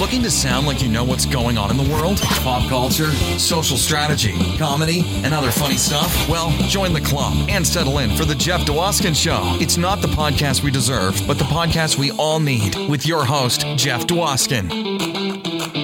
Looking to sound like you know what's going on in the world? Pop culture, social strategy, comedy, and other funny stuff? Well, join the club and settle in for The Jeff Dwoskin Show. It's not the podcast we deserve, but the podcast we all need with your host, Jeff Dwoskin.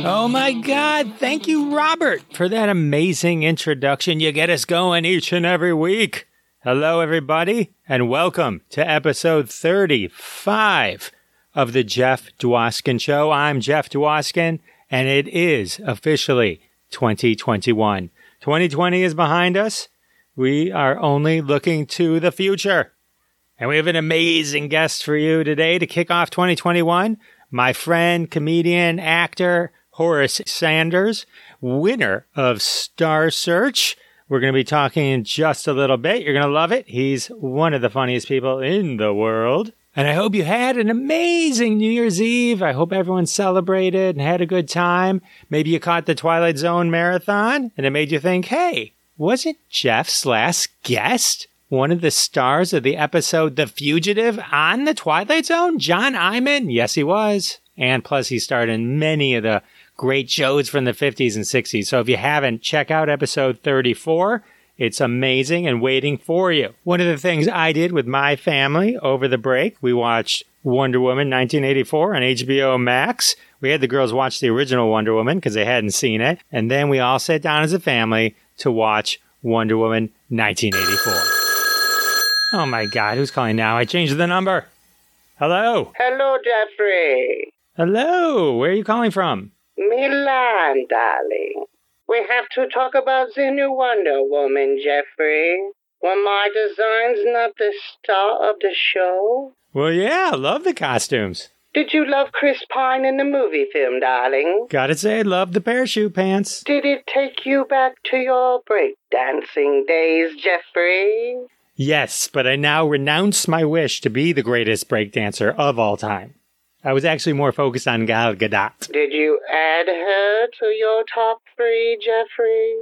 Oh my God. Thank you, Robert, for that amazing introduction. You get us going each and every week. Hello, everybody, and welcome to episode 35 of the Jeff Dwoskin Show. I'm Jeff Dwoskin, and it is officially 2021. 2020 is behind us. We are only looking to the future. And we have an amazing guest for you today to kick off 2021. My friend, comedian, actor, Horace Sanders, winner of Star Search. We're going to be talking in just a little bit. You're going to love it. He's one of the funniest people in the world. And I hope you had an amazing New Year's Eve. I hope everyone celebrated and had a good time. Maybe you caught the Twilight Zone marathon and it made you think, hey, wasn't Jeff's last guest one of the stars of the episode The Fugitive on the Twilight Zone? John Eyman? Yes, he was. And plus, he starred in many of the great shows from the 50s and 60s. So if you haven't, check out episode 34. It's amazing and waiting for you. One of the things I did with my family over the break, we watched Wonder Woman 1984 on HBO Max. We had the girls watch the original Wonder Woman because they hadn't seen it. And then we all sat down as a family to watch Wonder Woman 1984. Oh my God, who's calling now? I changed the number. Hello. Hello, Jeffrey. Hello. Where are you calling from? Milan, darling. We have to talk about the new Wonder Woman, Jeffrey. Were my designs not the star of the show? Well, yeah, I love the costumes. Did you love Chris Pine in the movie film, darling? Gotta say, I love the parachute pants. Did it take you back to your breakdancing days, Jeffrey? Yes, but I now renounce my wish to be the greatest breakdancer of all time. I was actually more focused on Gal Gadot. Did you add her to your top three, Jeffrey?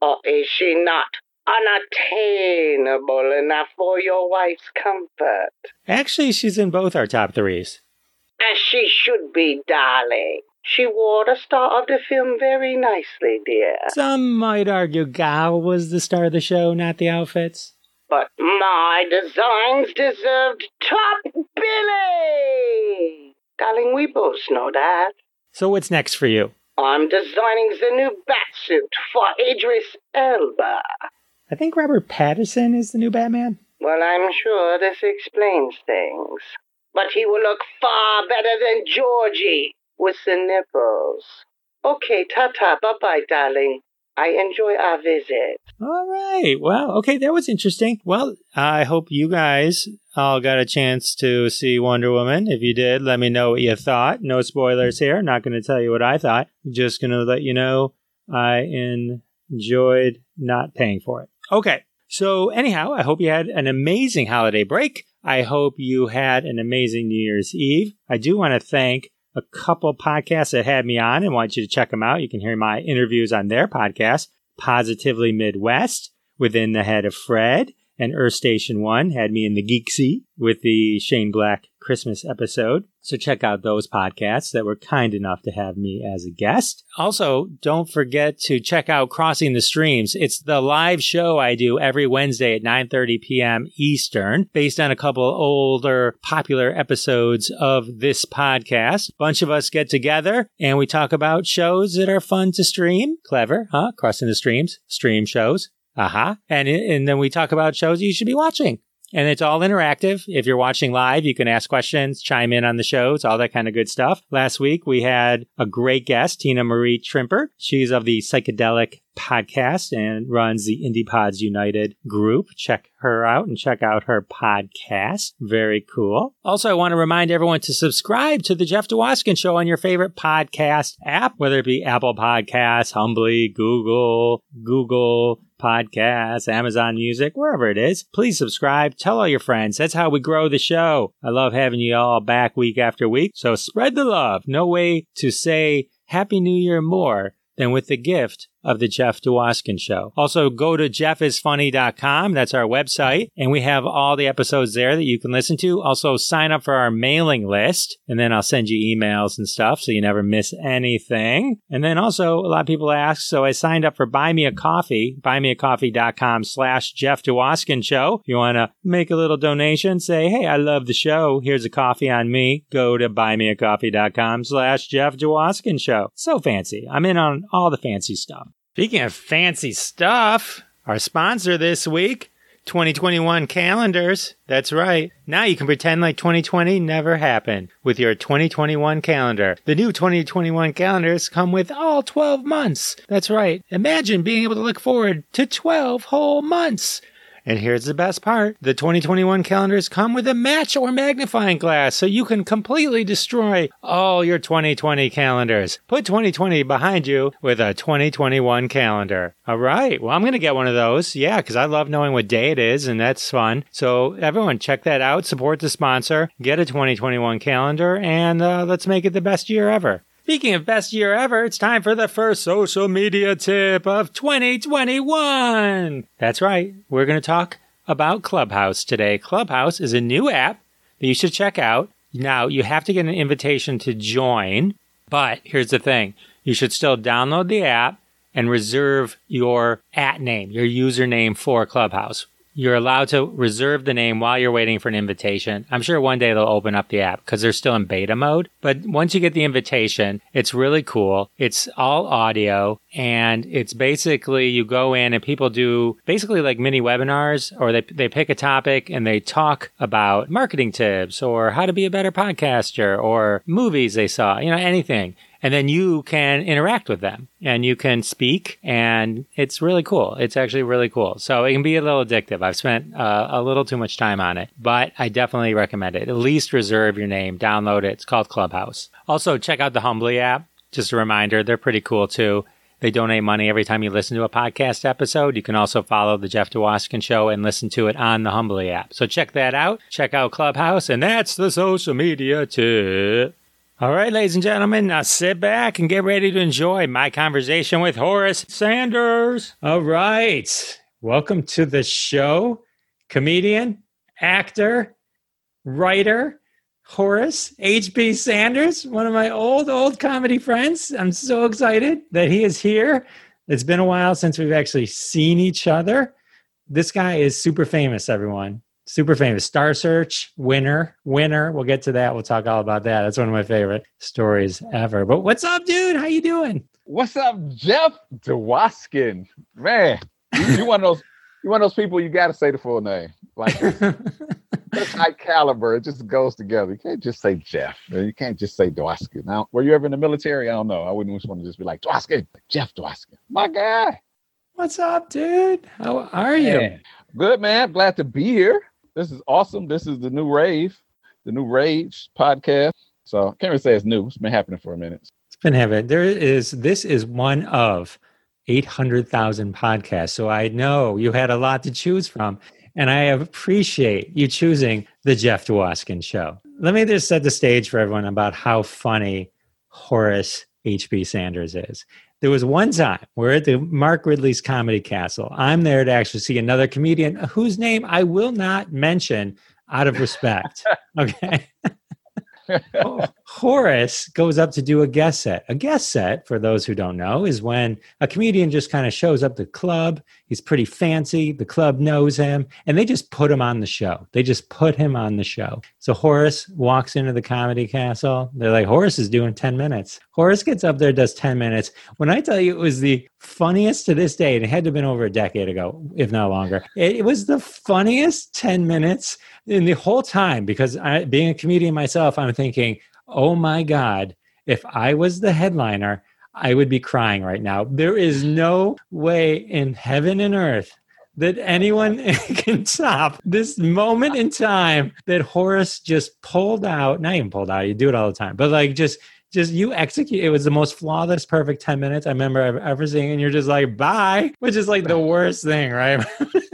Or is she not unattainable enough for your wife's comfort? Actually, she's in both our top threes. As she should be, darling. She wore the star of the film very nicely, dear. Some might argue Gal was the star of the show, not the outfits. But my designs deserved top billing! Darling, we both know that. So what's next for you? I'm designing the new batsuit for Idris Elba. I think Robert Pattinson is the new Batman. Well, I'm sure this explains things. But he will look far better than Georgie with the nipples. Okay, ta-ta, bye-bye, darling. I enjoy our visit. All right. Well, okay, that was interesting. Well, I hope you guys all got a chance to see Wonder Woman. If you did, let me know what you thought. No spoilers here. Not going to tell you what I thought. Just going to let you know I enjoyed not paying for it. Okay. So, anyhow, I hope you had an amazing holiday break. I hope you had an amazing New Year's Eve. I do want to thank a couple podcasts that had me on and want you to check them out. You can hear my interviews on their podcast, Positively Midwest, within the head of Fred, and Earth Station One had me in the Geek Seat with the Shane Black Christmas episode. So check out those podcasts that were kind enough to have me as a guest. Also, don't forget to check out Crossing the Streams. It's the live show I do every Wednesday at 9:30 p.m. Eastern, based on a couple older popular episodes of this podcast. Bunch of us get together and we talk about shows that are fun to stream. Clever, huh? Crossing the Streams, stream shows. Aha. Uh-huh. And, and then we talk about shows you should be watching. And it's all interactive. If you're watching live, you can ask questions, chime in on the shows, all that kind of good stuff. Last week, we had a great guest, Tina Marie Trimper. She's of the Psychedelic podcast and runs the Indie Pods United group. Check her out and check out her podcast. Very cool. Also, I want to remind everyone to subscribe to the Jeff Dwoskin Show on your favorite podcast app, whether it be Apple Podcasts, Humbly, Google, Google, Podcasts, Amazon Music, wherever it is. Please subscribe. Tell all your friends. That's how we grow the show. I love having you all back week after week. So spread the love. No way to say Happy New Year more than with the gift of The Jeff Dwoskin Show. Also, go to jeffisfunny.com. That's our website. And we have all the episodes there that you can listen to. Also, sign up for our mailing list. And then I'll send you emails and stuff so you never miss anything. And then also, a lot of people ask, so I signed up for Buy Me a Coffee, buymeacoffee.com slash Jeff Dwoskin Show. If you want to make a little donation, say, hey, I love the show. Here's a coffee on me. Go to buymeacoffee.com slash Jeff Dwoskin Show. So fancy. I'm in on all the fancy stuff. Speaking of fancy stuff, our sponsor this week, 2021 calendars. That's right. Now you can pretend like 2020 never happened with your 2021 calendar. The new 2021 calendars come with all 12 months. That's right. Imagine being able to look forward to 12 whole months. And here's the best part the 2021 calendars come with a match or magnifying glass, so you can completely destroy all your 2020 calendars. Put 2020 behind you with a 2021 calendar. All right, well, I'm going to get one of those. Yeah, because I love knowing what day it is, and that's fun. So, everyone, check that out. Support the sponsor, get a 2021 calendar, and uh, let's make it the best year ever. Speaking of best year ever, it's time for the first social media tip of 2021. That's right. We're going to talk about Clubhouse today. Clubhouse is a new app that you should check out. Now, you have to get an invitation to join, but here's the thing. You should still download the app and reserve your at name, your username for Clubhouse. You're allowed to reserve the name while you're waiting for an invitation. I'm sure one day they'll open up the app because they're still in beta mode. But once you get the invitation, it's really cool. It's all audio and it's basically you go in and people do basically like mini webinars or they, they pick a topic and they talk about marketing tips or how to be a better podcaster or movies they saw, you know, anything and then you can interact with them and you can speak and it's really cool. It's actually really cool. So it can be a little addictive. I've spent uh, a little too much time on it but i definitely recommend it. At least reserve your name. Download it. It's called clubhouse. Also check out the humbly app. Just a reminder they're pretty cool too. They donate money every time you listen to a podcast episode. You can also follow the Jeff Dwoskin Show and listen to it on the Humbly app. So check that out. Check out Clubhouse, and that's the social media tip. All right, ladies and gentlemen, now sit back and get ready to enjoy my conversation with Horace Sanders. All right. Welcome to the show, comedian, actor, writer, Horace H.B. Sanders, one of my old, old comedy friends. I'm so excited that he is here. It's been a while since we've actually seen each other. This guy is super famous, everyone super famous. Star search winner winner. We'll get to that. We'll talk all about that. That's one of my favorite stories ever. But what's up dude? How you doing? What's up jeff dwoskin man you, you one of those you one of those people you got to say the full name. Like high caliber. It just goes together. You can't just say jeff. You can't just say dwoskin now were you ever in the military? I don't know. I wouldn't just want to just be like dwoskin jeff dwoskin my guy. What's up dude? How are you? Man. good man. Glad to be here this is awesome. This is the new rave, the new rage podcast. So I can't really say it's new. It's been happening for a minute. It's been happening. There is this is one of 800,000 podcasts. So I know you had a lot to choose from. And I appreciate you choosing the Jeff Dwoskin show. Let me just set the stage for everyone about how funny Horace H.B. Sanders is. There was one time we're at the Mark Ridley's Comedy Castle. I'm there to actually see another comedian whose name I will not mention out of respect. Okay. Horace goes up to do a guest set. A guest set, for those who don't know, is when a comedian just kind of shows up the club. He's pretty fancy. The club knows him, and they just put him on the show. They just put him on the show. So Horace walks into the comedy castle. They're like, Horace is doing 10 minutes. Horace gets up there, does 10 minutes. When I tell you it was the funniest to this day, and it had to have been over a decade ago, if not longer, it, was the funniest 10 minutes in the whole time because I, being a comedian myself, I'm thinking, oh my God, if I was the headliner, I would be crying right now. There is no way in heaven and earth that anyone can top this moment in time that Horace just pulled out. Not even pulled out, you do it all the time, but like just just you execute it was the most flawless perfect 10 minutes i remember ever seeing and you're just like bye which is like the worst thing right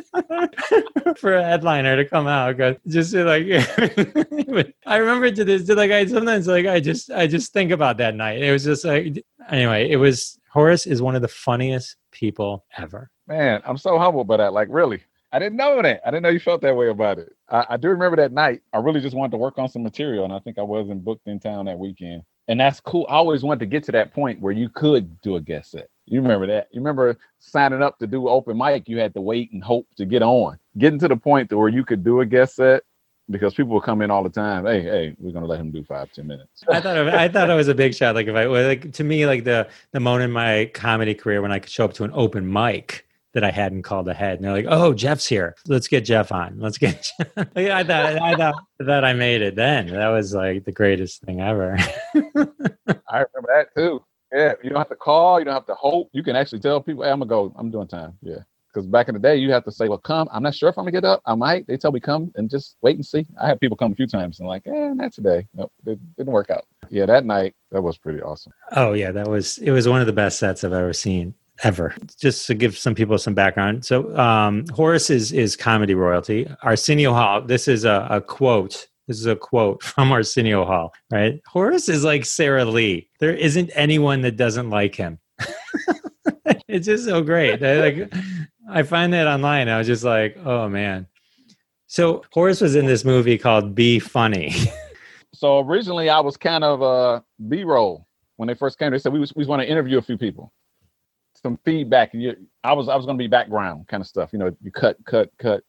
for a headliner to come out. Just like, I remember to this, like, I sometimes like, I just, I just think about that night. It was just like, anyway, it was Horace is one of the funniest people ever. Man, I'm so humbled by that. Like, really, I didn't know that. I didn't know you felt that way about it. I, I do remember that night. I really just wanted to work on some material, and I think I wasn't booked in town that weekend. And that's cool. I always wanted to get to that point where you could do a guest set. You remember that? You remember signing up to do open mic? You had to wait and hope to get on. Getting to the point where you could do a guest set because people will come in all the time. Hey, hey, we're gonna let him do five, ten minutes. I thought, it, I thought it was a big shot. Like if I, like to me, like the the moment in my comedy career when I could show up to an open mic that I hadn't called ahead, and they're like, "Oh, Jeff's here. Let's get Jeff on. Let's get." Jeff. Like, I thought, I thought that I made it. Then that was like the greatest thing ever. I remember that too. Yeah, you don't have to call. You don't have to hope. You can actually tell people, "Hey, I'm gonna go. I'm doing time." Yeah, because back in the day, you have to say, "Well, come." I'm not sure if I'm gonna get up. I might. They tell me come and just wait and see. I had people come a few times and like, "Eh, not today." Nope, it didn't work out. Yeah, that night that was pretty awesome. Oh yeah, that was it was one of the best sets I've ever seen ever. Just to give some people some background. So um Horace is is comedy royalty. Arsenio Hall, this is a, a quote. This is a quote from Arsenio Hall, right? Horace is like Sara Lee. There isn't anyone that doesn't like him. it's just so great. I, like I find that online. I was just like, oh man. So Horace was in this movie called Be Funny. So originally, I was kind of uh, B-roll when they first came. They said we we want to interview a few people, some feedback. You, I was I was going to be background kind of stuff. You know, you cut, cut, cut.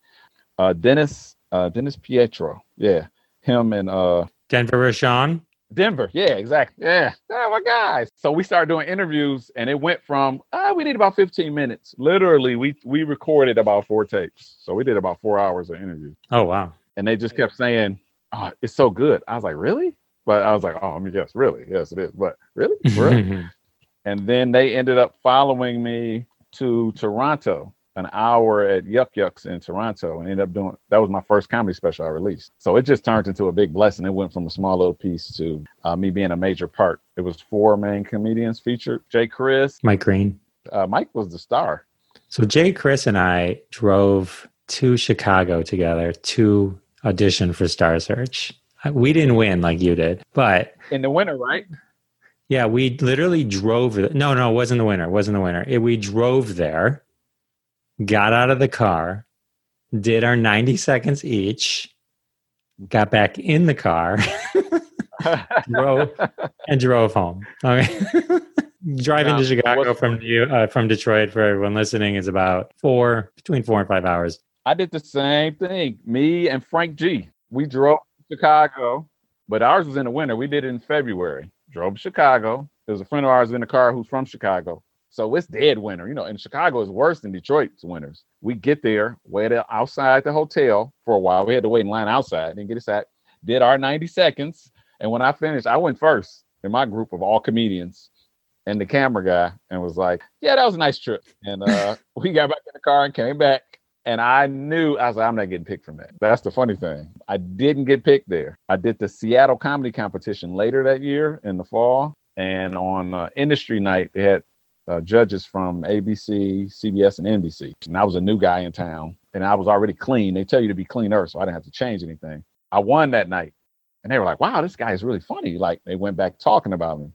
Uh, Dennis, uh, Dennis Pietro, yeah, him and uh, Denver Rashawn. Denver, yeah, exactly, yeah, yeah, my guys. So we started doing interviews, and it went from ah, we need about 15 minutes. Literally, we we recorded about four tapes, so we did about four hours of interview, Oh wow. and they just kept saying, "Oh, it's so good." I was like, "Really?" But I was like, "Oh, I mean, yes, really, yes, it is." But really, For real? and then they ended up following me to Toronto, an hour at Yuk Yuk's in Toronto, and ended up doing that was my first comedy special I released. So it just turned into a big blessing. It went from a small little piece to uh, me being a major part. It was four main comedians featured: Jay Chris, Mike Green. uh, Mike was the star. So Jay, Chris, and I drove to Chicago together to audition for Star Search. We didn't win like you did, but In the winter, right? yeah, we literally drove. No, no, it wasn't the winner. It wasn't the winner. It, we drove there, got out of the car, did our 90 seconds each, got back in the car, drove, and drove home. Okay. Driving to Now, Chicago from New- uh, from Detroit for everyone listening is about four between four and five hours. I did the same thing. Me and Frank G. We drove to Chicago, but ours was in the winter. We did it in February. Drove to Chicago. There's a friend of ours in the car who's from Chicago. So it's dead winter. You know, and Chicago is worse than Detroit's winters. We get there, waited outside the hotel for a while. We had to wait in line outside, didn't get a sat, did our 90 seconds. And when I finished, I went first in my group of all comedians and the camera guy and was like, Yeah, that was a nice trip. And uh, we got back in the car and came back. And I knew I was like, I'm not getting picked from that. That's the funny thing. I didn't get picked there. I did the Seattle comedy competition later that year in the fall. And on uh, industry night, they had uh, judges from ABC, CBS, and NBC. And I was a new guy in town and I was already clean. They tell you to be cleaner, so I didn't have to change anything. I won that night. And they were like, wow, this guy is really funny. Like they went back talking about me.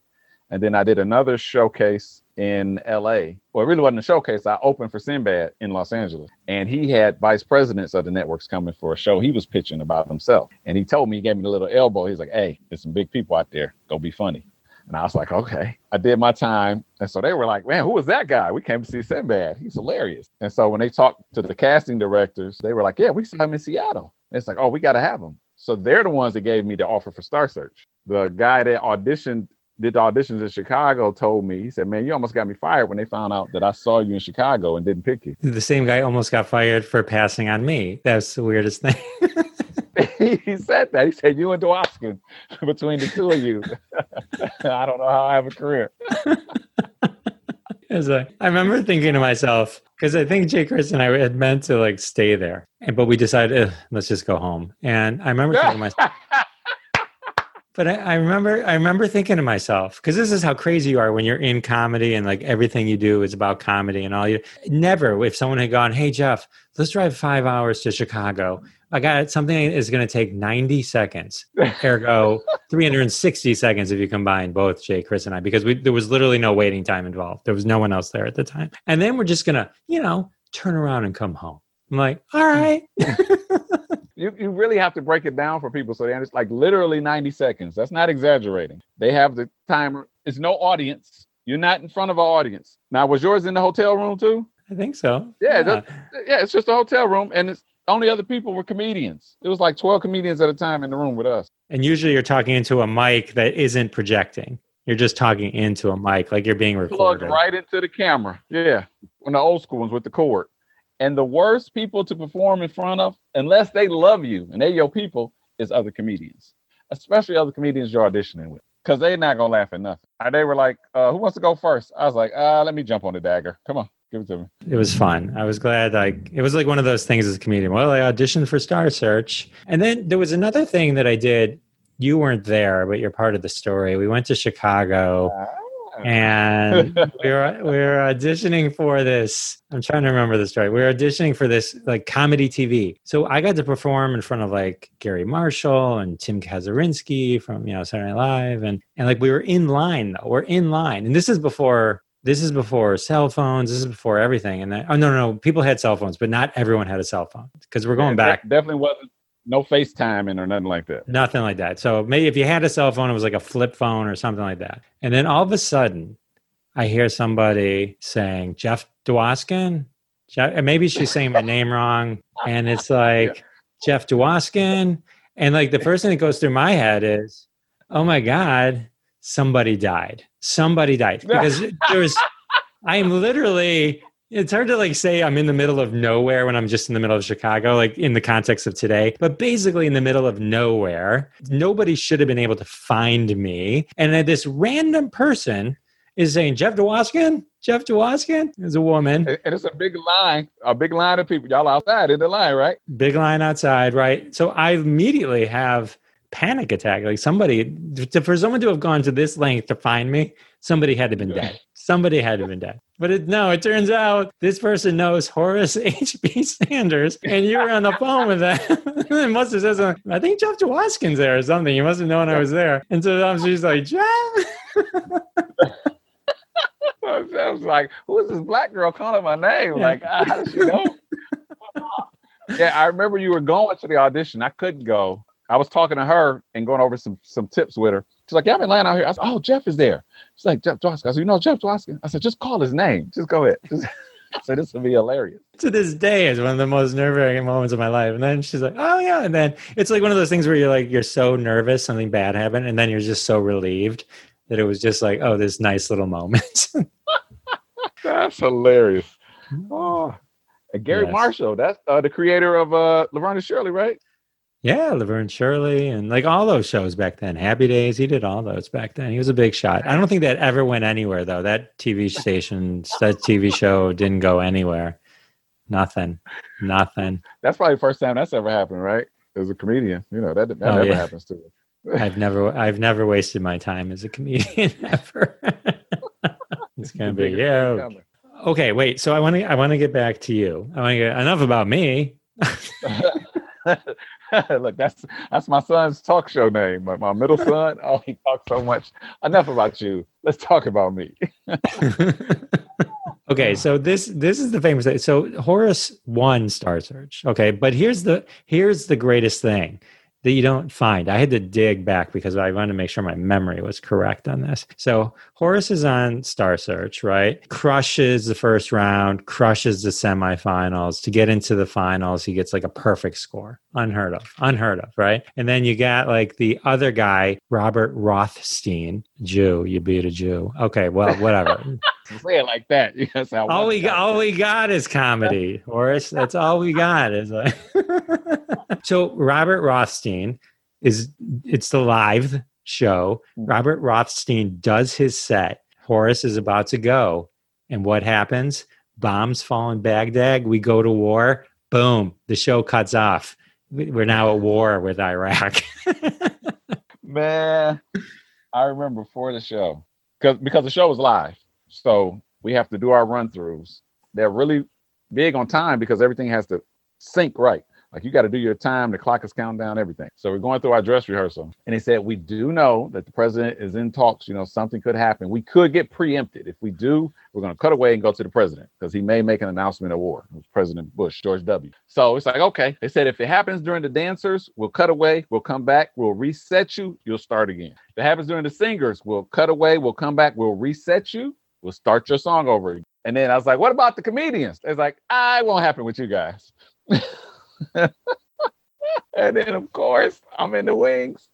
And then I did another showcase in LA. Well, it really wasn't a showcase. I opened for Sinbad in Los Angeles. And he had vice presidents of the networks coming for a show he was pitching about himself. And he told me, he gave me the little elbow. He's like, hey, there's some big people out there. Go be funny. And I was like, okay. I did my time. And so they were like, man, who was that guy? We came to see Sinbad. He's hilarious. And so when they talked to the casting directors, they were like, yeah, we saw him in Seattle. And it's like, oh, we got to have him. So they're the ones that gave me the offer for Star Search. The guy that auditioned, did the auditions in Chicago, told me, he said, man, you almost got me fired when they found out that I saw you in Chicago and didn't pick you. The same guy almost got fired for passing on me. That's the weirdest thing. he said that. He said, you and Dwoskin, between the two of you. I don't know how I have a career. Was like- I remember thinking to myself because I think Jay Chris and I had meant to like stay there, and but we decided let's just go home. And I remember thinking to myself, But I, I remember, I remember thinking to myself, because this is how crazy you are when you're in comedy and like everything you do is about comedy and all you. Never, if someone had gone, "Hey Jeff, let's drive five hours to Chicago," I got something that is going to take 90 seconds, ergo 360 seconds if you combine both Jay, Chris, and I, because we, there was literally no waiting time involved. There was no one else there at the time. And then we're just going to, you know, turn around and come home. I'm like, all hmm. right. You you really have to break it down for people so they understand. Like literally 90 seconds. That's not exaggerating. They have the timer. It's no audience. You're not in front of an audience. Now, was yours in the hotel room too? I think so. Yeah, that- yeah. It's just a hotel room, and it's only other people were comedians. It was like 12 comedians at a time in the room with us. And usually you're talking into a mic that isn't projecting. You're just talking into a mic, like you're being recorded. Plugged right into the camera. Yeah, when the old school ones with the cord. And the worst people to perform in front of, unless they love you and they your people, is other comedians, especially other comedians you're auditioning with, because they're not gonna laugh at nothing. And they were like, uh, "Who wants to go first? I was like, uh, "Let me jump on the dagger. Come on, give it to me." It was fun. I was glad. Like it was like one of those things as a comedian. Well, I auditioned for Star Search, and then there was another thing that I did. You weren't there, but you're part of the story. We went to Chicago, ah. and we were we were auditioning for this. I'm trying to remember the story. We were auditioning for this like comedy TV. So I got to perform in front of like Garry Marshall and Tim Kazurinsky from you know Saturday Night Live, and and like we were in line though. We're in line, and this is before this is before cell phones. This is before everything. And then, oh no, no, no, people had cell phones, but not everyone had a cell phone because we're going Yeah, back. definitely wasn't no FaceTiming or nothing like that. Nothing like that. So maybe if you had a cell phone, it was like a flip phone or something like that. And then all of a sudden, I hear somebody saying Jeff Dwoskin. Jeff, and maybe she's saying my name wrong, and it's like Jeff Dwoskin. And like the first thing that goes through my head is, oh my god, somebody died. Somebody died because there's. I am literally it's hard to like say I'm in the middle of nowhere when I'm just in the middle of Chicago, like in the context of today, but basically in the middle of nowhere. Nobody should have been able to find me. And then this random person is saying, Jeff Dwoskin? Jeff Dwoskin is a woman. And it's a big line, a big line of people. Y'all outside in the line, right? Big line outside, right? So I immediately have panic attack. Like somebody, to, for someone to have gone to this length to find me, somebody had to have been dead. Somebody had to have been dead. But it, no, it turns out this person knows Horace H.B. Sanders, and you were on the phone with them. it must have said something. I think Jeff Jawaskin's there or something. You must have known I was there. And so um, she's like, Jeff. I was like, who is this black girl calling my name? Like, how does she know? yeah, I remember you were going to the audition. I couldn't go. I was talking to her and going over some some tips with her. She's like, yeah, I've been laying out here. I said, oh, Jeff is there. She's like, Jeff Dwoskin. I said, you know Jeff Dwoskin? I said, just call his name. Just go ahead. Just, I said, this would be hilarious. to this day is one of the most nerve-wracking moments of my life. And then she's like, "Oh yeah," and then it's like one of those things where you're like, you're so nervous something bad happened, and then you're just so relieved that it was just like, oh, this nice little moment. That's hilarious. Oh. And Garry Yes. Marshall, that's uh, the creator of uh, Laverne and Shirley, right? Yeah, Laverne Shirley and like all those shows back then. Happy Days, he did all those back then. He was a big shot. I don't think that ever went anywhere though. That TV station, that TV show didn't go anywhere. Nothing. Nothing. That's probably the first time that's ever happened, right? As a comedian, you know that that Oh, never yeah. happens to me. I've never I've never wasted my time as a comedian ever. it's gonna be yeah. Okay, wait. So I want to I want to get back to you. I want to get enough about me. Look, that's that's my son's talk show name. My, my middle son. Oh, he talks so much. Enough about you. Let's talk about me. okay, so this this is the famous thing. So Horace won Star Search. Okay, but here's the here's the greatest thing that you don't find. I had to dig back because I wanted to make sure my memory was correct on this. So Horace is on Star Search, right? Crushes the first round, crushes the semifinals. To get into the finals, he gets like a perfect score. Unheard of. Unheard of, right? And then you got like the other guy, Robert Rothstein, Jew. You beat a Jew. Okay, well, whatever. Say it like that. All we to- all we got is comedy, Horace. That's all we got is like. so Robert Rothstein is it's the live show. Hmm. Robert Rothstein does his set. Horace is about to go, and what happens? Bombs fall in Baghdad. We go to war. Boom! The show cuts off. We're now at war with Iraq. Man, I remember before the show because because the show was live, so we have to do our run throughs. They're really big on time because everything has to sync right. Like you got to do your time, the clock is counting down, everything. So we're going through our dress rehearsal. And he said, We do know that the president is in talks. You know, something could happen. We could get preempted. If we do, we're going to cut away and go to the president because he may make an announcement of war. It was President Bush, George W. So it's like, okay. They said, if it happens during the dancers, we'll cut away, we'll come back, we'll reset you, you'll start again. If it happens during the singers, we'll cut away, we'll come back, we'll reset you, we'll start your song over. And then I was like, what about the comedians? It's like, ah, it won't happen with you guys. and then of course I'm in the wings.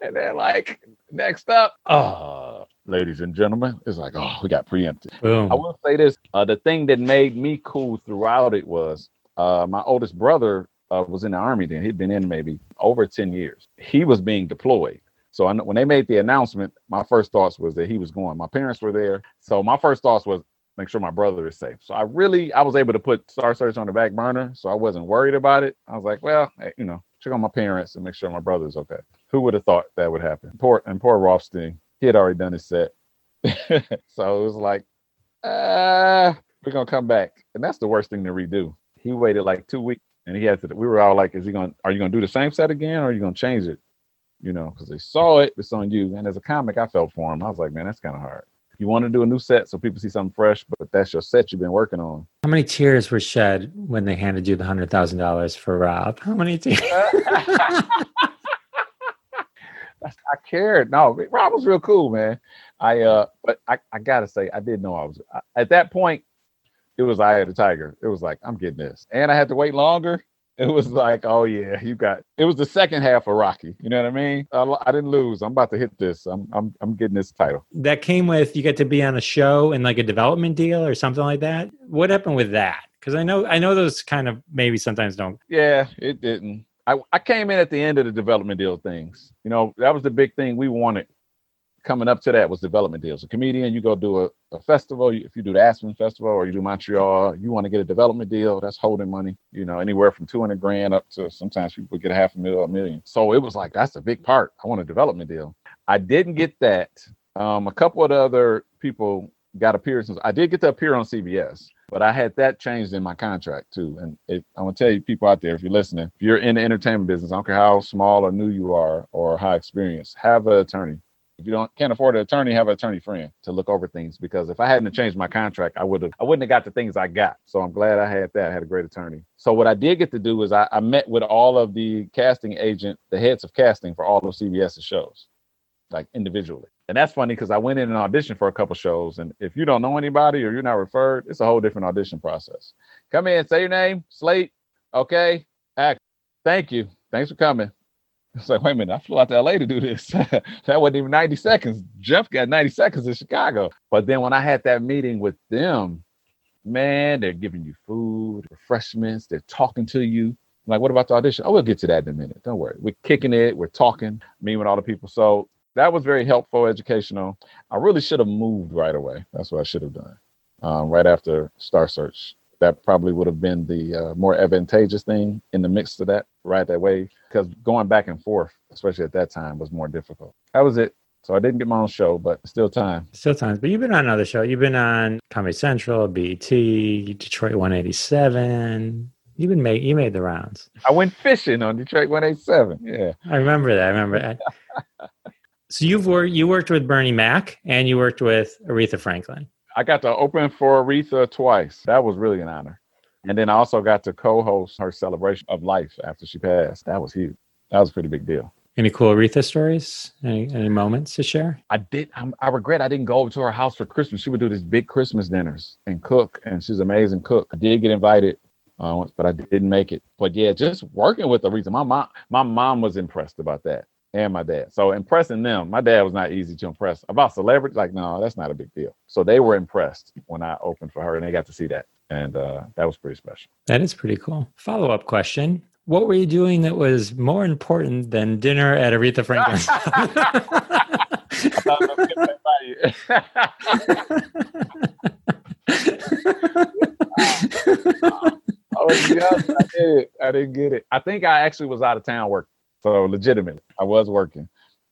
And then like next up, uh, ladies and gentlemen, it's like, oh, we got preempted. Boom. I will say this: uh, the thing that made me cool throughout it was uh, my oldest brother uh, was in the army. Then he'd been in maybe over ten years. He was being deployed. So I, when they made the announcement, my first thoughts was that he was going. My parents were there, so my first thoughts was make sure my brother is safe. So I really I was able to put Star Search on the back burner, so I wasn't worried about it. I was like, well, you know, check on my parents and make sure my brother's okay. Who would have thought that would happen? Poor and poor Rothstein, he had already done his set, so it was like, uh, we're gonna come back, and that's the worst thing to redo. He waited like two weeks, and he had to. We were all like, is he gonna? Are you gonna do the same set again, or are you gonna change it? You know, because they saw it, it's on you. And as a comic, I felt for him. I was like, man, that's kind of hard you want to do a new set so people see something fresh, but that's your set you've been working on. How many tears were shed when they handed you the hundred thousand dollars for Rob? How many tears? I cared. No, Rob was real cool, man. I uh, but I, I gotta say, I did know I was I, at that point. It was Eye of the Tiger. It was like I'm getting this, and I had to wait longer it was like, oh yeah, you got. It was the second half of Rocky. You know what I mean? I, I, didn't lose. I'm about to hit this. I'm I'm I'm getting this title. That came with you get to be on a show and like a development deal or something like that. What happened with that? Because I know I know those kind of maybe sometimes don't. Yeah, it didn't. I I came in at the end of the development deal things. You know, that was the big thing we wanted coming up to that was development deals. A comedian, you go do a, a festival. If you do the Aspen Festival or you do Montreal, you want to get a development deal. That's holding money. You know, anywhere from two hundred grand up to sometimes people get a half a million, a million. So it was like that's a big part. I want a development deal. I didn't get that. Um, a couple of the other people got appearances. I did get to appear on CBS, but I had that changed in my contract too. And I'm gonna tell you, people out there, if you're listening, if you're in the entertainment business, I don't care how small or new you are or how experienced, have an attorney if you don't can't afford an attorney, have an attorney friend to look over things. Because if I hadn't changed my contract, I would have I wouldn't have got the things I got. So I'm glad I had that. I had a great attorney. So what I did get to do is I, I met with all of the casting agent, the heads of casting for all of CBS's shows, like individually. And that's funny because I went in and auditioned for a couple shows. And if you don't know anybody or you're not referred, it's a whole different audition process. Come in, say your name, Slate. Okay. Act. Thank you. Thanks for coming. It's like, wait a minute, I flew out to LA to do this. that wasn't even 90 seconds. Jeff got 90 seconds in Chicago. But then when I had that meeting with them, man, they're giving you food, refreshments, they're talking to you. I'm like, what about the audition? Oh, we'll get to that in a minute. Don't worry. We're kicking it, we're talking, me with all the people. So that was very helpful, educational. I really should have moved right away. That's what I should have done. Um, right after Star Search that probably would have been the uh, more advantageous thing in the mix of that right that way because going back and forth especially at that time was more difficult that was it so i didn't get my own show but still time still times but you've been on another show you've been on comedy central bt detroit 187 You've been made you made the rounds. I went fishing on Detroit 187. Yeah. I remember that. I remember that. so you've worked you worked with Bernie Mac and you worked with Aretha Franklin. I got to open for Aretha twice. That was really an honor. And then I also got to co-host her celebration of life after she passed. That was huge. That was a pretty big deal. Any cool Aretha stories? Any, any moments to share? I did. I'm, i regret I didn't go over to her house for Christmas. She would do these big Christmas dinners and cook, and she's an amazing cook. I did get invited, uh, but I didn't make it. But yeah, just working with Aretha, my mom, my mom was impressed about that and my dad. So impressing them, my dad was not easy to impress. About celebrities, like no, that's not a big deal. So they were impressed when I opened for her, and they got to see that, and uh, that was pretty special. That is pretty cool. Follow up question: What were you doing that was more important than dinner at Aretha Franklin's? oh, yes, I did. I didn't get it. I think I actually was out of town working. So legitimately, I was working.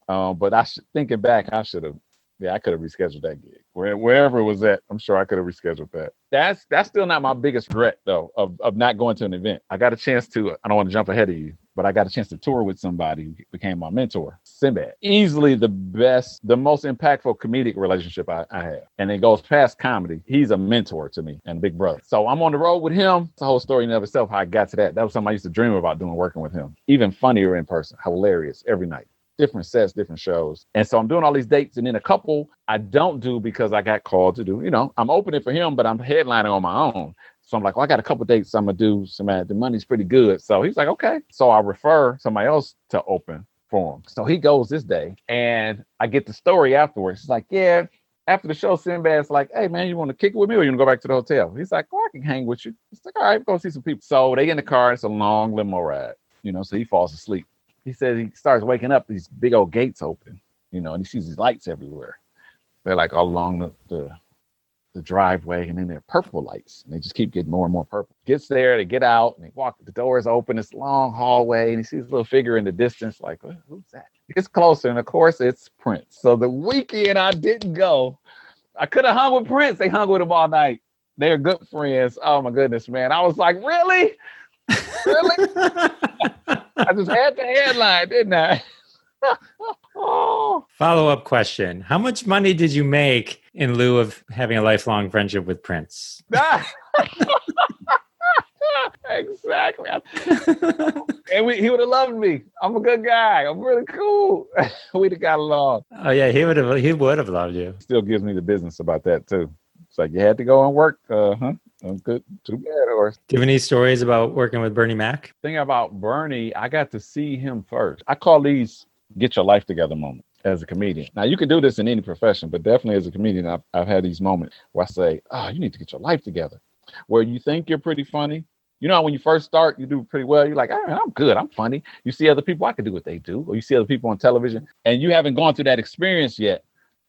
Um, but I should thinking back, I should have. Yeah, I could have rescheduled that gig. Where, wherever it was at, I'm sure I could have rescheduled that. That's that's still not my biggest regret though of, of not going to an event. I got a chance to. I don't want to jump ahead of you, but I got a chance to tour with somebody who became my mentor, Sinbad. Easily the best, the most impactful comedic relationship I, I have. And it goes past comedy. He's a mentor to me and a big brother. So I'm on the road with him. It's a whole story in of itself how I got to that. That was something I used to dream about doing, working with him. Even funnier in person, hilarious every night. Different sets, different shows. And so I'm doing all these dates. And then a couple I don't do because I got called to do, you know, I'm opening for him, but I'm headlining on my own. So I'm like, well, I got a couple dates I'm gonna do. Some the money's pretty good. So he's like, okay. So I refer somebody else to open for him. So he goes this day, and I get the story afterwards. He's like, yeah. After the show, Sinbad's like, hey man, you want to kick it with me or you want to go back to the hotel? He's like, oh, I can hang with you. He's like, all right, go see some people. So they get in the car. It's a long limo ride, you know. So he falls asleep. He says he starts waking up. These big old gates open, you know, and he sees these lights everywhere. They're like all along the, the the driveway, and then they're purple lights, and they just keep getting more and more purple. Gets there, they get out, and they walk. The doors open. It's long hallway, and he sees a little figure in the distance. Like, who's that? He gets closer, and of course, it's Prince. So the weekend I didn't go, I could have hung with Prince. They hung with him all night. They're good friends. Oh my goodness, man! I was like, really, really? I just had the headline, didn't I? Follow up question How much money did you make in lieu of having a lifelong friendship with Prince? exactly. and we, he would have loved me. I'm a good guy. I'm really cool. We'd have got along. Oh yeah, he would have. He would have loved you. Still gives me the business about that too. It's like you had to go and work. Uh huh. I'm good. Too bad, or do you have any stories about working with Bernie Mac? Thing about Bernie, I got to see him first. I call these get your life together moments as a comedian. Now you can do this in any profession, but definitely as a comedian, I've, I've had these moments where I say, "Oh, you need to get your life together." Where you think you're pretty funny, you know, when you first start, you do pretty well. You're like, oh, I'm good. I'm funny. You see other people, I can do what they do. Or you see other people on television, and you haven't gone through that experience yet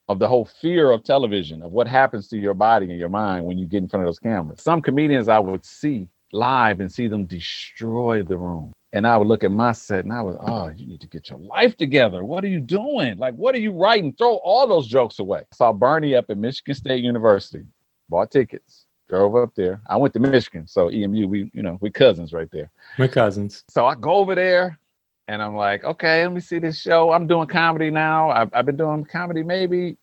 of the whole fear of television, of what happens to your body and your mind when you get in front of those cameras. Some comedians I would see live and see them destroy the room. And I would look at my set and I was, oh, you need to get your life together. What are you doing? Like, what are you writing? Throw all those jokes away. I saw Bernie up at Michigan State University, bought tickets, drove up there. I went to Michigan, so EMU, we, you know, we cousins right there. My cousins. So I go over there and I'm like, okay, let me see this show. I'm doing comedy now. I've, I've been doing comedy maybe,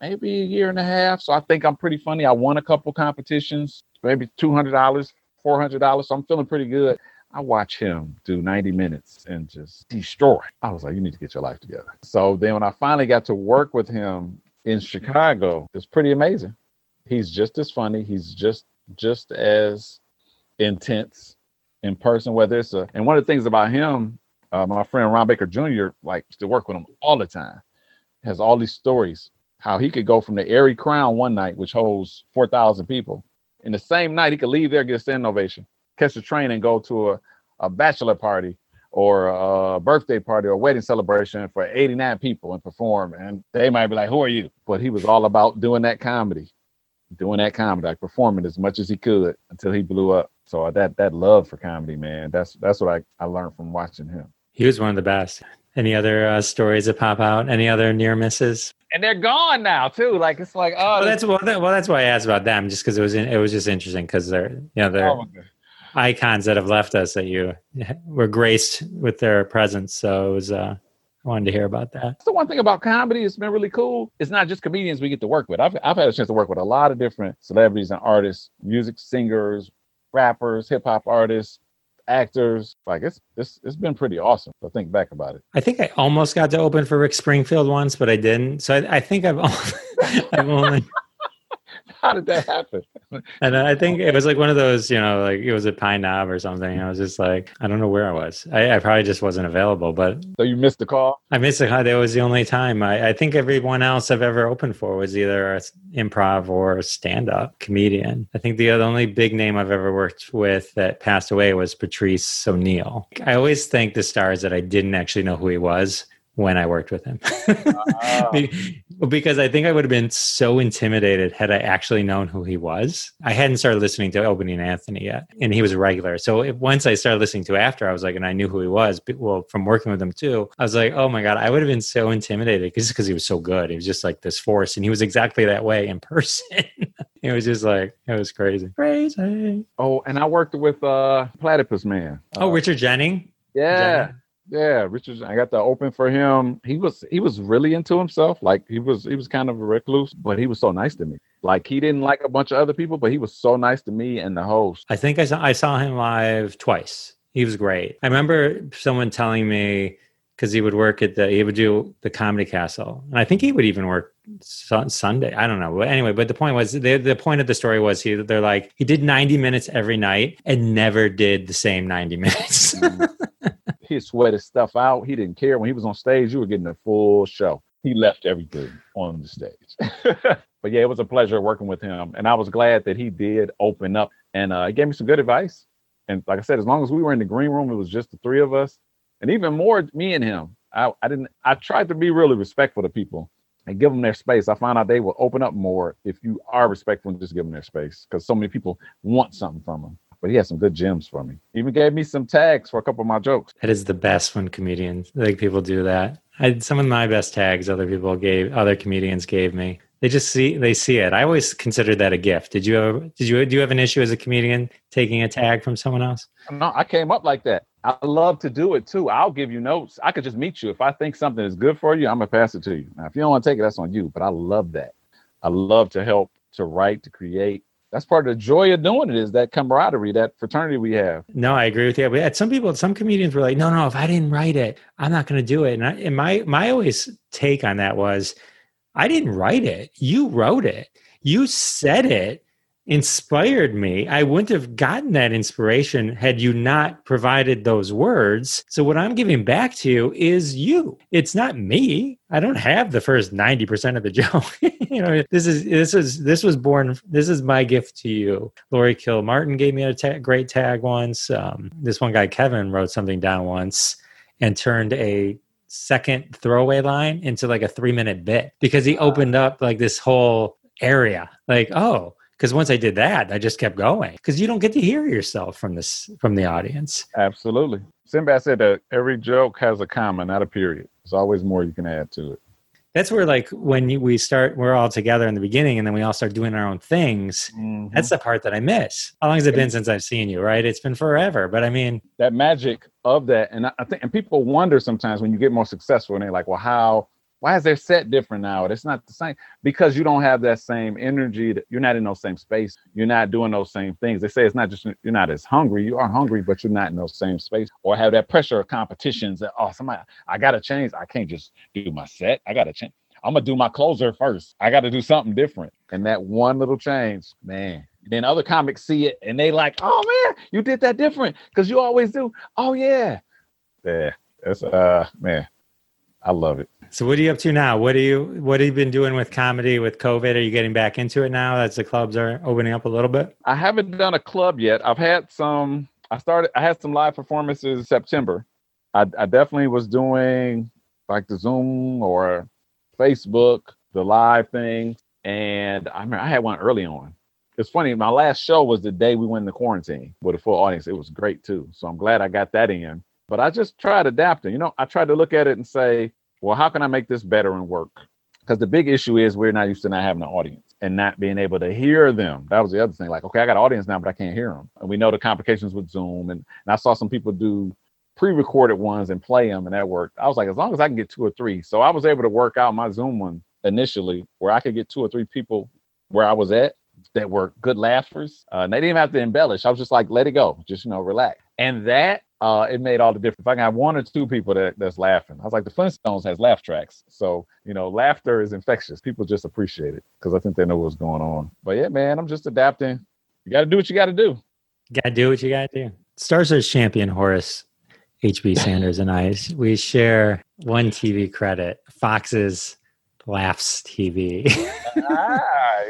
maybe a year and a half. So I think I'm pretty funny. I won a couple competitions, maybe $200, $400. So I'm feeling pretty good. I watch him do 90 minutes and just destroy. I was like, you need to get your life together. So then when I finally got to work with him in Chicago, it's pretty amazing. He's just as funny. He's just just as intense in person, whether it's a and one of the things about him, uh, my friend Ron Baker Jr. like to work with him all the time. Has all these stories how he could go from the Arie Crown one night, which holds four thousand people, in the same night he could leave there get a standing ovation catch a train and go to a, a bachelor party or a birthday party or a wedding celebration for 89 people and perform. And they might be like, Who are you? But he was all about doing that comedy, doing that comedy, like performing as much as he could until he blew up. So that that love for comedy, man, that's that's what I, I learned from watching him. He was one of the best. Any other uh, stories that pop out? Any other near misses? And they're gone now too. Like it's like oh, well, that's well, that, well that's why I asked about them, just because it was in, it was just interesting because they're you know they're oh icons that have left us that you were graced with their presence. So it was, uh, I wanted to hear about that. The one thing about comedy has been really cool. It's not just comedians we get to work with. I've, I've had a chance to work with a lot of different celebrities and artists, music singers, rappers, hip hop artists, actors. Like it's it's it's been pretty awesome. To think back about it. I think I almost got to open for Rick Springfield once, but I didn't. So I, I think I've only, I've only how did that happen? and I think it was like one of those, you know, like it was a Pine Knob or something. I was just like, I don't know where I was. I, I probably just wasn't available. But so you missed the call. I missed the call. That was the only time. I, I think everyone else I've ever opened for was either an improv or a stand-up comedian. I think the only big name I've ever worked with that passed away was Patrice O'Neal. I always thank the stars that I didn't actually know who he was when I worked with him. Be- because I think I would have been so intimidated had I actually known who he was. I hadn't started listening to Opie and Anthony yet, and he was a regular. So if, once I started listening to after, I was like, and I knew who he was. But, well, from working with him too, I was like, oh my god, I would have been so intimidated just because he was so good. He was just like this force, and he was exactly that way in person. it was just like it was crazy, crazy. Oh, and I worked with uh Platypus Man. Oh, Uh, Richard Jeni. yeah. Yeah, Richard, I got to open for him. He was he was really into himself. Like he was he was kind of a recluse, but he was so nice to me. Like he didn't like a bunch of other people, but he was so nice to me and the host. I think I saw I saw him live twice. He was great. I remember someone telling me because he would work at the he would do the Comedy Castle, and I think he would even work Sun, Sunday. I don't know. But anyway, but the point was the the point of the story was he they're like he did ninety minutes every night and never did the same ninety minutes. Mm-hmm. He sweat his stuff out. He didn't care when he was on stage. You were getting a full show. He left everything on the stage. but yeah, it was a pleasure working with him, and I was glad that he did open up and uh, he gave me some good advice. And like I said, as long as we were in the green room, it was just the three of us, and even more me and him. I, I didn't. I tried to be really respectful to people and give them their space. I found out they will open up more if you are respectful and just give them their space because so many people want something from them. But he had some good gems for me. Even gave me some tags for a couple of my jokes. That is the best when comedians like people do that. I some of my best tags other people gave other comedians gave me. They just see they see it. I always considered that a gift. Did you ever did you do you have an issue as a comedian taking a tag from someone else? No, I came up like that. I love to do it too. I'll give you notes. I could just meet you. If I think something is good for you, I'm gonna pass it to you. Now, if you don't want to take it, that's on you. But I love that. I love to help, to write, to create. That's part of the joy of doing it is that camaraderie, that fraternity we have. No, I agree with you. But some people, some comedians were like, "No, no, if I didn't write it, I'm not going to do it." And, I, and my my always take on that was, I didn't write it. You wrote it. You said it. Inspired me. I wouldn't have gotten that inspiration had you not provided those words. So what I'm giving back to you is you. It's not me. I don't have the first 90% of the joke. you know, this is this is this was born this is my gift to you. Laurie Kilmartin gave me a ta- great tag once. Um, this one guy Kevin wrote something down once and turned a second throwaway line into like a 3 minute bit because he opened up like this whole area. Like, oh, because once I did that, I just kept going because you don't get to hear yourself from this from the audience. Absolutely. Sinbad said that every joke has a comma, not a period. There's always more you can add to it. That's where like when you- we start, we're all together in the beginning, and then we all start doing our own things. Mm-hmm. That's the part that I miss. How long has it been since I've seen you? Right? It's been forever. But I mean, that magic of that. And I think and people wonder sometimes when you get more successful and they're like, well, how why is their set different now? It's not the same because you don't have that same energy. That you're not in those same space. You're not doing those same things. They say it's not just you're not as hungry. You are hungry, but you're not in those same space or have that pressure of competitions that oh somebody I gotta change. I can't just do my set. I gotta change. I'm gonna do my closer first. I gotta do something different. And that one little change, man. Then other comics see it and they like, oh man, you did that different because you always do. Oh yeah, yeah. It's uh man, I love it. So what are you up to now? What are you what have you been doing with comedy with COVID? Are you getting back into it now as the clubs are opening up a little bit? I haven't done a club yet. I've had some. I started. I had some live performances in September. I, I definitely was doing like the Zoom or Facebook, the live thing, and I mean I had one early on. It's funny. My last show was the day we went into quarantine with a full audience. It was great too. So I'm glad I got that in. But I just tried adapting. You know, I tried to look at it and say, well, how can I make this better and work? Because the big issue is we're not used to not having an audience and not being able to hear them. That was the other thing. Like, okay, I got audience now, but I can't hear them. And we know the complications with Zoom. And, and I saw some people do pre-recorded ones and play them, and that worked. I was like, as long as I can get two or three. So I was able to work out my Zoom one initially, where I could get two or three people where I was at that were good laughers. Uh, and they didn't have to embellish. I was just like, let it go, just you know, relax. And that uh, it made all the difference. If I have one or two people that, that's laughing, I was like, the Flintstones has laugh tracks, so you know, laughter is infectious. People just appreciate it because I think they know what's going on. But yeah, man, I'm just adapting. You got to do what you got to do. You gotta do what you gotta do. Star Search champion Horace HB Sanders and I we share one TV credit. Fox's Laughs TV. ah,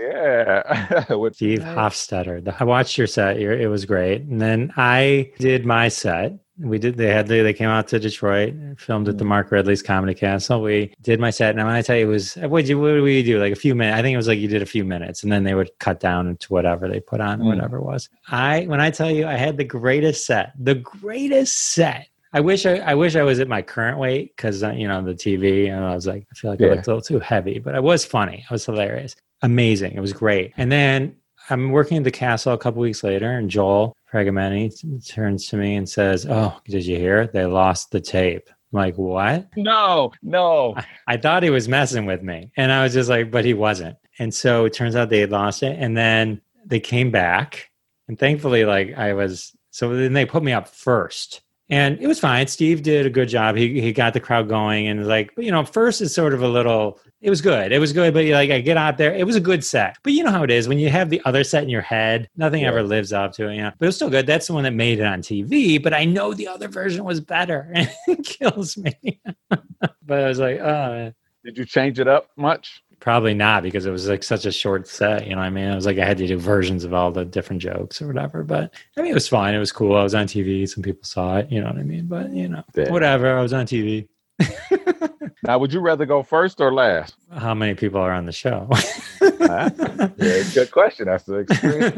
yeah. With Steve Hofstetter. The- I watched your set. Your- It was great. And then I did my set we did. They had they, they came out to Detroit, filmed at the Mark Ridley's Comedy Castle. We did my set, and when I tell you, it was what did you what did we do? Like a few minutes. I think it was like you did a few minutes, and then they would cut down to whatever they put on, Mm. whatever it was. I when I tell you, I had the greatest set, the greatest set. I wish I, I wish I was at my current weight because uh, you know the TV and I was like I feel like I Yeah. looked a little too heavy, but I was funny. I was hilarious, amazing. It was great. And then I'm working at the castle a couple weeks later, and Joel Fragamenti t- turns to me and says, "Oh, did you hear? They lost the tape." I'm like, what? No, no. I thought he was messing with me, and I was just like, but he wasn't. And so it turns out they had lost it, and then they came back, and thankfully, like I was. So then they put me up first. And it was fine. Steve did a good job. He he got the crowd going, and like you know, first is sort of a little. It was good. It was good, but like I get out there, it was a good set. But you know how it is when you have the other set in your head, nothing Yeah. ever lives up to it. You know, but it was still good. That's the one that made it on TV. But I know the other version was better, and it kills me. but I was like, oh, Did you change it up much? Probably not because it was like such a short set. You know, what I mean, it was like I had to do versions of all the different jokes or whatever. But I mean, it was fine. It was cool. I was on TV. Some people saw it. You know what I mean? But you know, Yeah. whatever. I was on TV. Now, would you rather go first or last? How many people are on the show? Huh? Yeah, good question. That's the experience.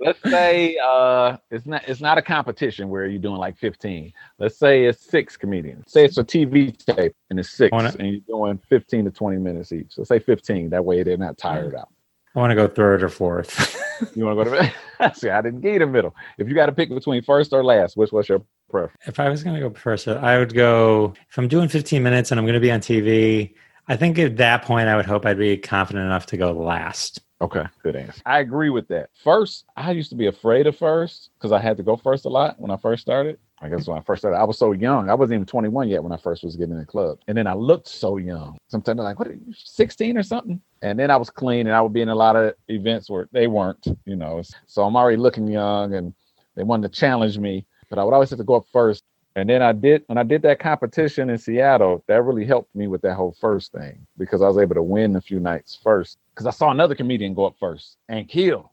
Let's say uh, it's not it's not a competition where you're doing like 15. Let's say it's six comedians. Say it's a TV tape and it's six, Wanna- and you're doing 15 to 20 minutes each. So say 15. That way they're not tired out. I want to go third or fourth. You want to go to? See, I didn't get the middle. If you got to pick between first or last, which was your preference? if I was going to go first, I would go. If I'm doing 15 minutes and I'm going to be on TV, I think at that point I would hope I'd be confident enough to go last. Okay, good answer. I agree with that. First, I used to be afraid of first because I had to go first a lot when I first started. I guess when I first started, I was so young. I wasn't even 21 yet when I first was getting in the club. And then I looked so young. Sometimes they're like, what are you, 16 or something? And then I was clean and I would be in a lot of events where they weren't, you know. So I'm already looking young and they wanted to challenge me, but I would always have to go up first. And then I did when I did that competition in Seattle, that really helped me with that whole first thing because I was able to win a few nights first. Because I saw another comedian go up first and kill.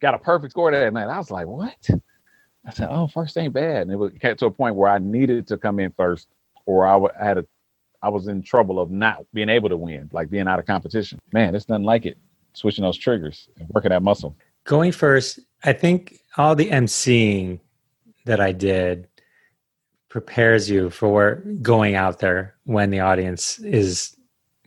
Got a perfect score that night. I was like, what? I said, oh, first ain't bad. And it was came to a point where I needed to come in first, or I I had a I was in trouble of not being able to win, like being out of competition. Man, it's nothing like it. Switching those triggers and working that muscle. Going first, I think all the emceeing that I did prepares you for going out there when the audience is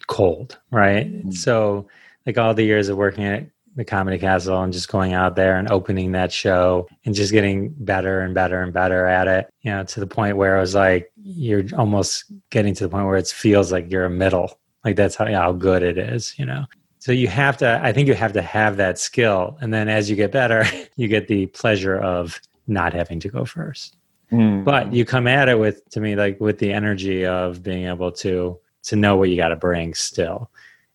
cold, right? Mhm. So, like all the years of working at the Comedy Castle and just going out there and opening that show and just getting better and better and better at it, you know, to the point where I was like, you're almost getting to the point where it feels like you're a middle. Like that's how, how good it is, you know? So you have to, I think you have to have that skill. And then as you get better, you get the pleasure of not having to go first. Hmm. But you come at it with, to me, like with the energy of being able to, to know what you got to bring still.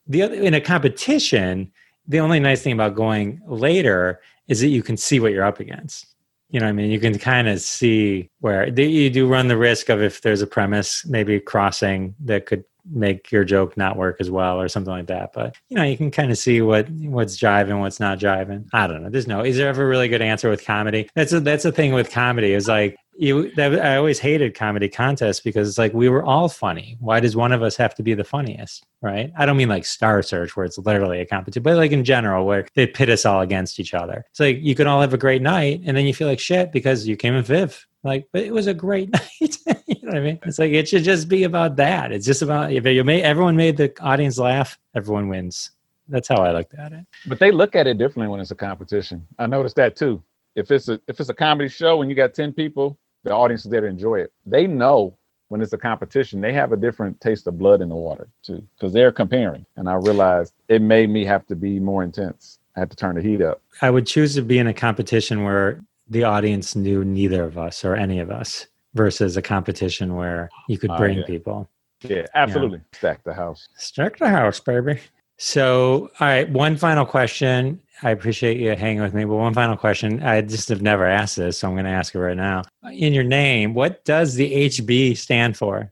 The other, in a competition, the only nice thing about going later is that you can see what you're up against. You know what I mean? You can kind of see where you do run the risk of if there's a premise maybe crossing that could make your joke not work as well or something like that. But you know, you can kind of see what what's jiving, what's not jiving. I don't know. There's no. Is there ever a really good answer with comedy? That's a, that's the thing with comedy is like you. That, I always hated comedy contests because it's like we were all funny. Why does one of us have to be the funniest? Right? I don't mean like Star Search where it's literally a competition, but like in general where they pit us all against each other. It's like you can all have a great night and then you feel like shit because you came in fifth. Like, but it was a great night. You know what I mean? It's like it should just be about that. It's just about if you made everyone made the audience laugh, everyone wins. That's how I looked at it. But they look at it differently when it's a competition. I noticed that too. If it's a if it's a comedy show and you got 10 people, the audience is there to enjoy it. They know when it's a competition, they have a different taste of blood in the water too, because they're comparing. And I realized it made me have to be more intense. I had to turn the heat up. I would choose to be in a competition where the audience knew neither of us or any of us versus a competition where you could Oh, bring yeah. people. Yeah, absolutely. Stack the house. Stack the house, baby. So, all right, one final question. I appreciate you hanging with me, but one final question. I just have never asked this, so I'm going to ask it right now. In your name, what does the HB stand for?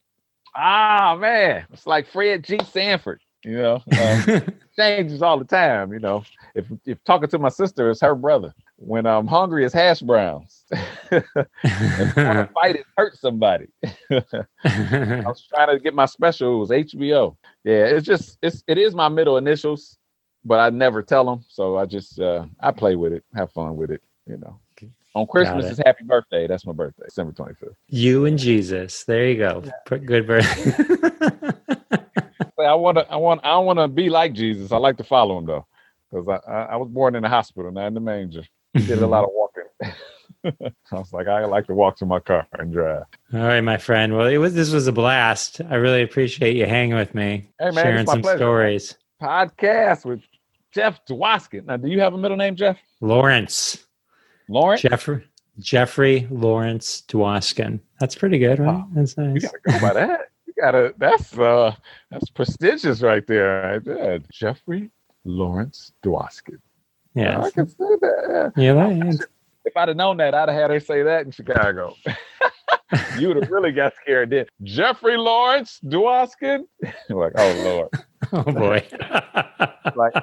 Ah man, it's like Fred G. Sanford. You know, um, changes all the time. You know, if if talking to my sister, it's her brother. When I'm hungry it's hash browns. and want to fight it hurt somebody. I was trying to get my special. It was HBO. Yeah, it's just it's it is my middle initials, but I never tell them. So I just uh I play with it, have fun with it. You know. On Christmas is happy birthday. That's my birthday, December 25th. you and Jesus. There you go. P- Good birthday. I want to. I want. I don't want to be like Jesus. I like to follow him though, because I, I I was born in the hospital, not in the manger. Did a lot of walking. I was like, I like to walk to my car and drive. All right, my friend. Well, it was this was a blast. I really appreciate you hanging with me, Hey, man, sharing some pleasure. stories. Podcast with Jeff Dwoskin. Now, do you have a middle name, Jeff? Lawrence, Lawrence. Jeffrey, Jeffrey Lawrence Dwoskin. That's pretty good, right? Oh, That's You nice. gotta go by that. You gotta. That's uh. That's prestigious right there. Right there. Jeffrey Lawrence Dwoskin. Yeah, I can say that. Yeah, like it. If I'd have known that, I'd have had her say that in Chicago. you would have really got scared then. Jeffrey Lawrence Dwoskin. like, oh Lord. Oh boy. Like,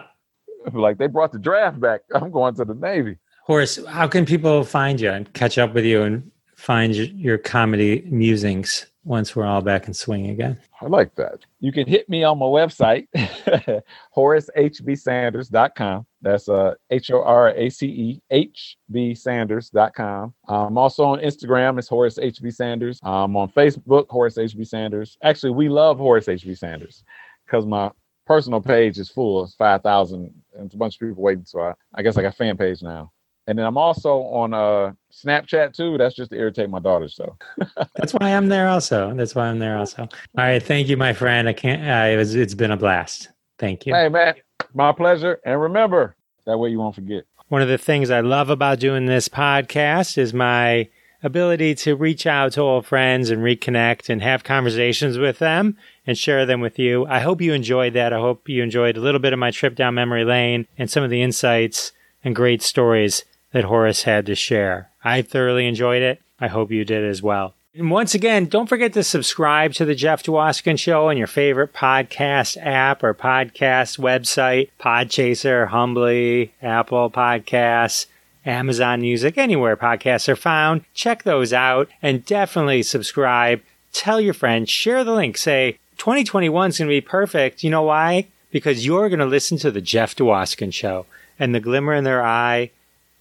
like they brought the draft back. I'm going to the Navy. Horace, how can people find you and catch up with you and find your, your comedy musings once we're all back in swing again? I like that. You can hit me on my website, horacehbsanders.com. That's uh, H O R A C E H B Sanders.com. I'm also on Instagram, it's Horace HB Sanders. I'm on Facebook, Horace HB Sanders. Actually, we love Horace HB Sanders because my personal page is full. It's 5,000 and it's a bunch of people waiting. So I, I guess I got fan page now. And then I'm also on uh, Snapchat too. That's just to irritate my daughter. So That's why I'm there also. That's why I'm there also. All right. Thank you, my friend. I can't, uh, it was, it's been a blast. Thank you. Hey, man, my pleasure. And remember, that way you won't forget. One of the things I love about doing this podcast is my ability to reach out to old friends and reconnect and have conversations with them and share them with you. I hope you enjoyed that. I hope you enjoyed a little bit of my trip down memory lane and some of the insights and great stories that Horace had to share. I thoroughly enjoyed it. I hope you did as well. And once again, don't forget to subscribe to the Jeff Dwoskin Show on your favorite podcast app or podcast website, Podchaser, Humbly, Apple Podcasts, Amazon Music, anywhere podcasts are found. Check those out and definitely subscribe. Tell your friends, share the link, say 2021 is going to be perfect. You know why? Because you're going to listen to the Jeff Dwoskin Show, and the glimmer in their eye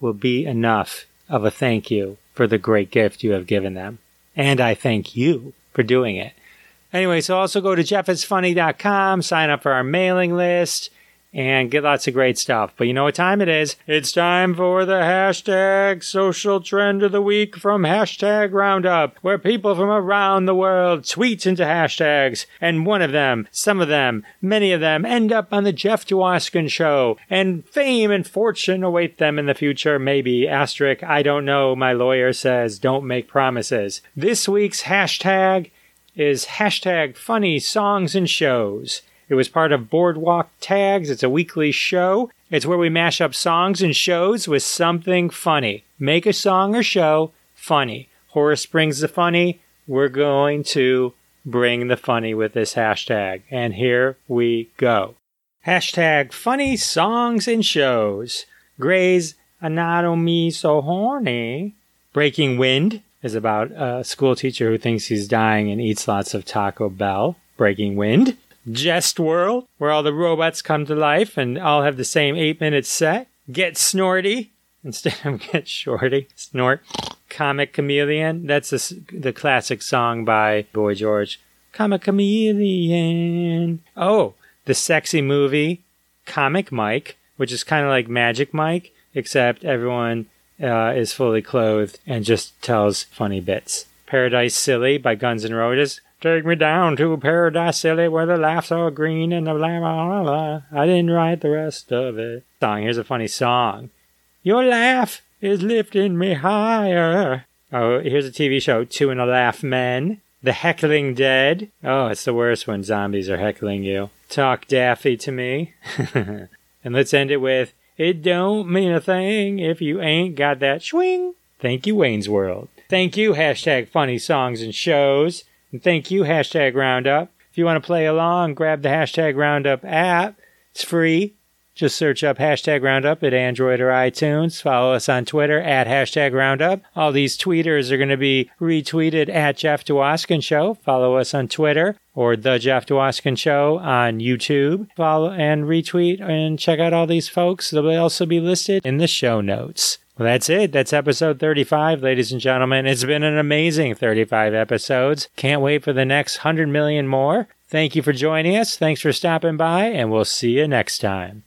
will be enough of a thank you for the great gift you have given them. And I thank you for doing it. Anyway, so also go to jeffisfunny.com, sign up for our mailing list, and get lots of great stuff. But you know what time it is? It's time for the hashtag social trend of the week from hashtag roundup, where people from around the world tweet into hashtags, and one of them, some of them, many of them end up on the Jeff Dwoskin show, and fame and fortune await them in the future, maybe. Asterisk, I don't know. My lawyer says don't make promises. This week's hashtag is hashtag funny songs and shows. It was part of Boardwalk Tags. It's a weekly show. It's where we mash up songs and shows with something funny. Make a song or show funny. Horace brings the funny. We're going to bring the funny with this hashtag. And here we go. Hashtag funny songs and shows. Grey's Anatomy So Horny. Breaking Wind is about a school teacher who thinks he's dying and eats lots of Taco Bell. Breaking Wind. Jest World, where all the robots come to life and all have the same eight minute set. Get Snorty instead of Get Shorty. Snort. Comic Chameleon. That's the, the classic song by Boy George. Comic Chameleon. Oh, the sexy movie Comic Mike, which is kind of like Magic Mike, except everyone uh, is fully clothed and just tells funny bits. Paradise Silly by Guns N' Roses. Take me down to Paradise Silly where the laughs are green and the la la la. I didn't write the rest of it. Song. Here's a funny song. Your laugh is lifting me higher. Oh, here's a TV show, Two and a Laugh Men. The Heckling Dead. Oh, it's the worst when zombies are heckling you. Talk Daffy to me. and let's end it with It don't mean a thing if you ain't got that swing. Thank you, Wayne's World. Thank you, hashtag funny songs and shows. And thank you, hashtag roundup. If you want to play along, grab the hashtag roundup app. It's free. Just search up hashtag Roundup at Android or iTunes. Follow us on Twitter at hashtag Roundup. All these tweeters are going to be retweeted at Jeff Dwoskin Show. Follow us on Twitter or The Jeff Dwoskin Show on YouTube. Follow and retweet and check out all these folks. They'll also be listed in the show notes. Well, that's it. That's episode 35, ladies and gentlemen. It's been an amazing 35 episodes. Can't wait for the next 100 million more. Thank you for joining us. Thanks for stopping by, and we'll see you next time.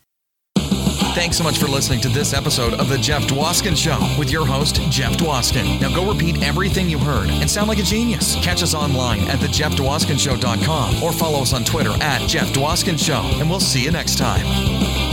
Thanks so much for listening to this episode of The Jeff Dwoskin Show with your host, Jeff Dwoskin. Now go repeat everything you heard and sound like a genius. Catch us online at thejeffdwoskinshow.com or follow us on Twitter at Jeff Dwoskin Show, and we'll see you next time.